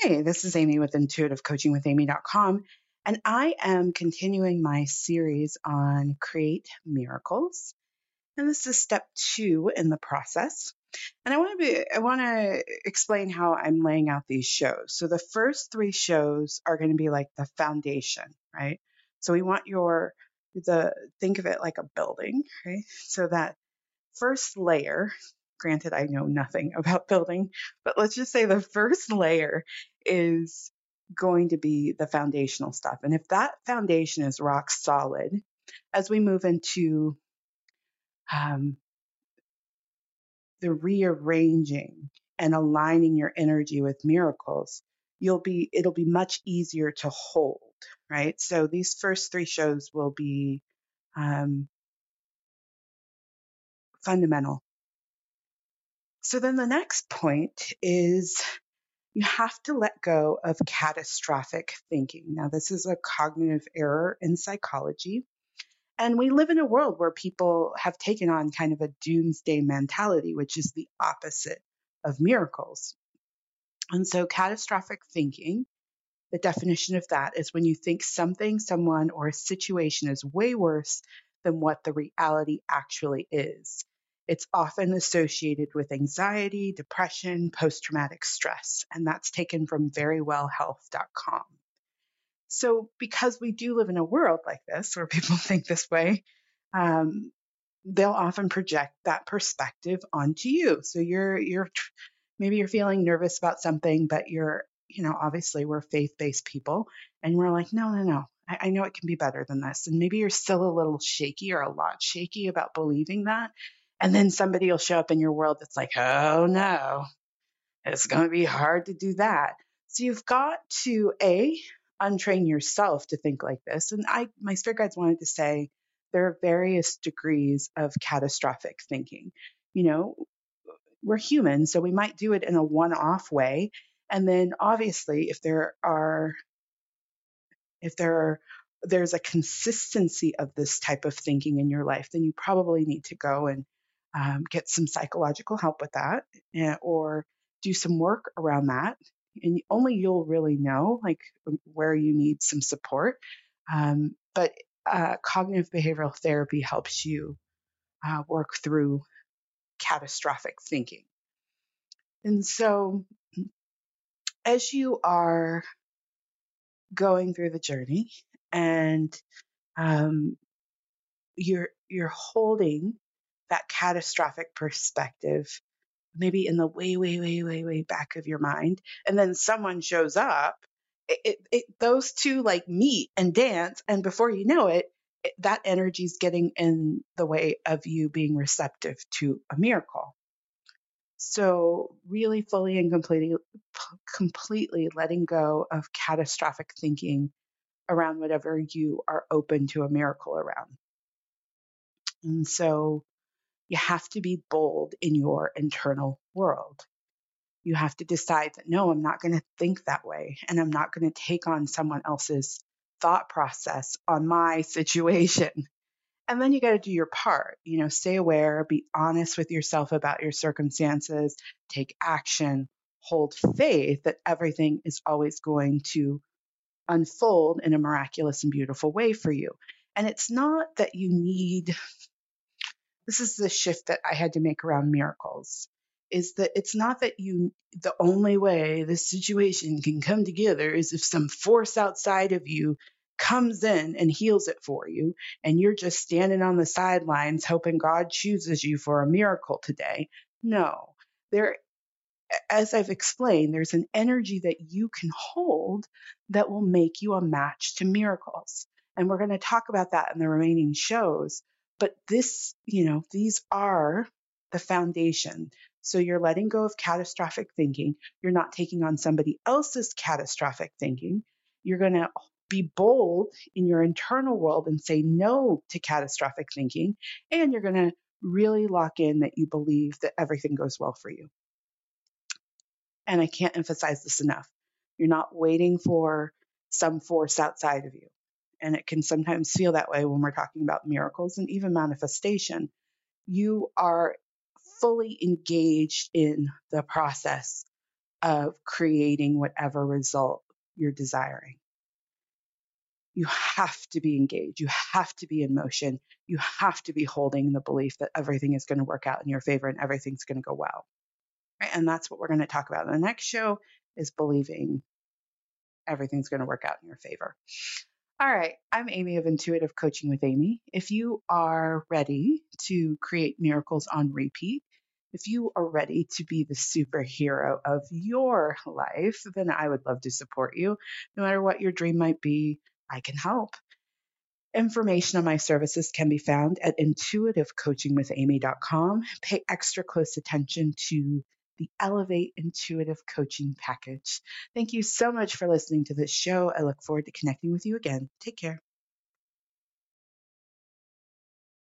Hey, this is Amy with intuitivecoachingwithamy.com, and I am continuing my series on create miracles. And this is step two in the process. And I want to be I want to explain how I'm laying out these shows. So the first three shows are going to be like the foundation, right? So we want your the think of it like a building, right? So that first layer Granted, I know nothing about building, but let's just say the first layer is going to be the foundational stuff. And if that foundation is rock solid, as we move into um, the rearranging and aligning your energy with miracles, you'll be it'll be much easier to hold, right? So these first three shows will be um, fundamental so then the next point is you have to let go of catastrophic thinking. Now, this is a cognitive error in psychology. And we live in a world where people have taken on kind of a doomsday mentality, which is the opposite of miracles. And so, catastrophic thinking, the definition of that is when you think something, someone, or a situation is way worse than what the reality actually is. It's often associated with anxiety, depression, post traumatic stress, and that's taken from verywellhealth.com. So, because we do live in a world like this where people think this way, um, they'll often project that perspective onto you. So you're you're maybe you're feeling nervous about something, but you're you know obviously we're faith based people, and we're like, no, no, no. I, I know it can be better than this. And maybe you're still a little shaky or a lot shaky about believing that. And then somebody will show up in your world that's like, oh no, it's going to be hard to do that. So you've got to A, untrain yourself to think like this. And I, my spirit guides wanted to say there are various degrees of catastrophic thinking. You know, we're human, so we might do it in a one off way. And then obviously, if there are, if there are, there's a consistency of this type of thinking in your life, then you probably need to go and um, get some psychological help with that eh, or do some work around that. And only you'll really know like where you need some support. Um, but uh, cognitive behavioral therapy helps you uh, work through catastrophic thinking. And so, as you are going through the journey and um, you're you're holding that catastrophic perspective, maybe in the way, way, way, way, way back of your mind, and then someone shows up, it, it, it those two like meet and dance, and before you know it, it that energy is getting in the way of you being receptive to a miracle. So, really, fully and completely, completely letting go of catastrophic thinking around whatever you are open to a miracle around. And so, you have to be bold in your internal world. You have to decide that no, I'm not going to think that way and I'm not going to take on someone else's thought process on my situation. And then you got to do your part. You know, stay aware, be honest with yourself about your circumstances, take action, hold faith that everything is always going to unfold in a miraculous and beautiful way for you. And it's not that you need this is the shift that I had to make around miracles is that it's not that you the only way this situation can come together is if some force outside of you comes in and heals it for you and you're just standing on the sidelines hoping God chooses you for a miracle today. No. There as I've explained, there's an energy that you can hold that will make you a match to miracles. And we're going to talk about that in the remaining shows. But this, you know, these are the foundation. So you're letting go of catastrophic thinking. You're not taking on somebody else's catastrophic thinking. You're going to be bold in your internal world and say no to catastrophic thinking. And you're going to really lock in that you believe that everything goes well for you. And I can't emphasize this enough. You're not waiting for some force outside of you and it can sometimes feel that way when we're talking about miracles and even manifestation, you are fully engaged in the process of creating whatever result you're desiring. You have to be engaged. You have to be in motion. You have to be holding the belief that everything is going to work out in your favor and everything's going to go well. Right? And that's what we're going to talk about in the next show is believing everything's going to work out in your favor. All right, I'm Amy of Intuitive Coaching with Amy. If you are ready to create miracles on repeat, if you are ready to be the superhero of your life, then I would love to support you. No matter what your dream might be, I can help. Information on my services can be found at intuitivecoachingwithamy.com. Pay extra close attention to the Elevate Intuitive Coaching Package. Thank you so much for listening to this show. I look forward to connecting with you again. Take care.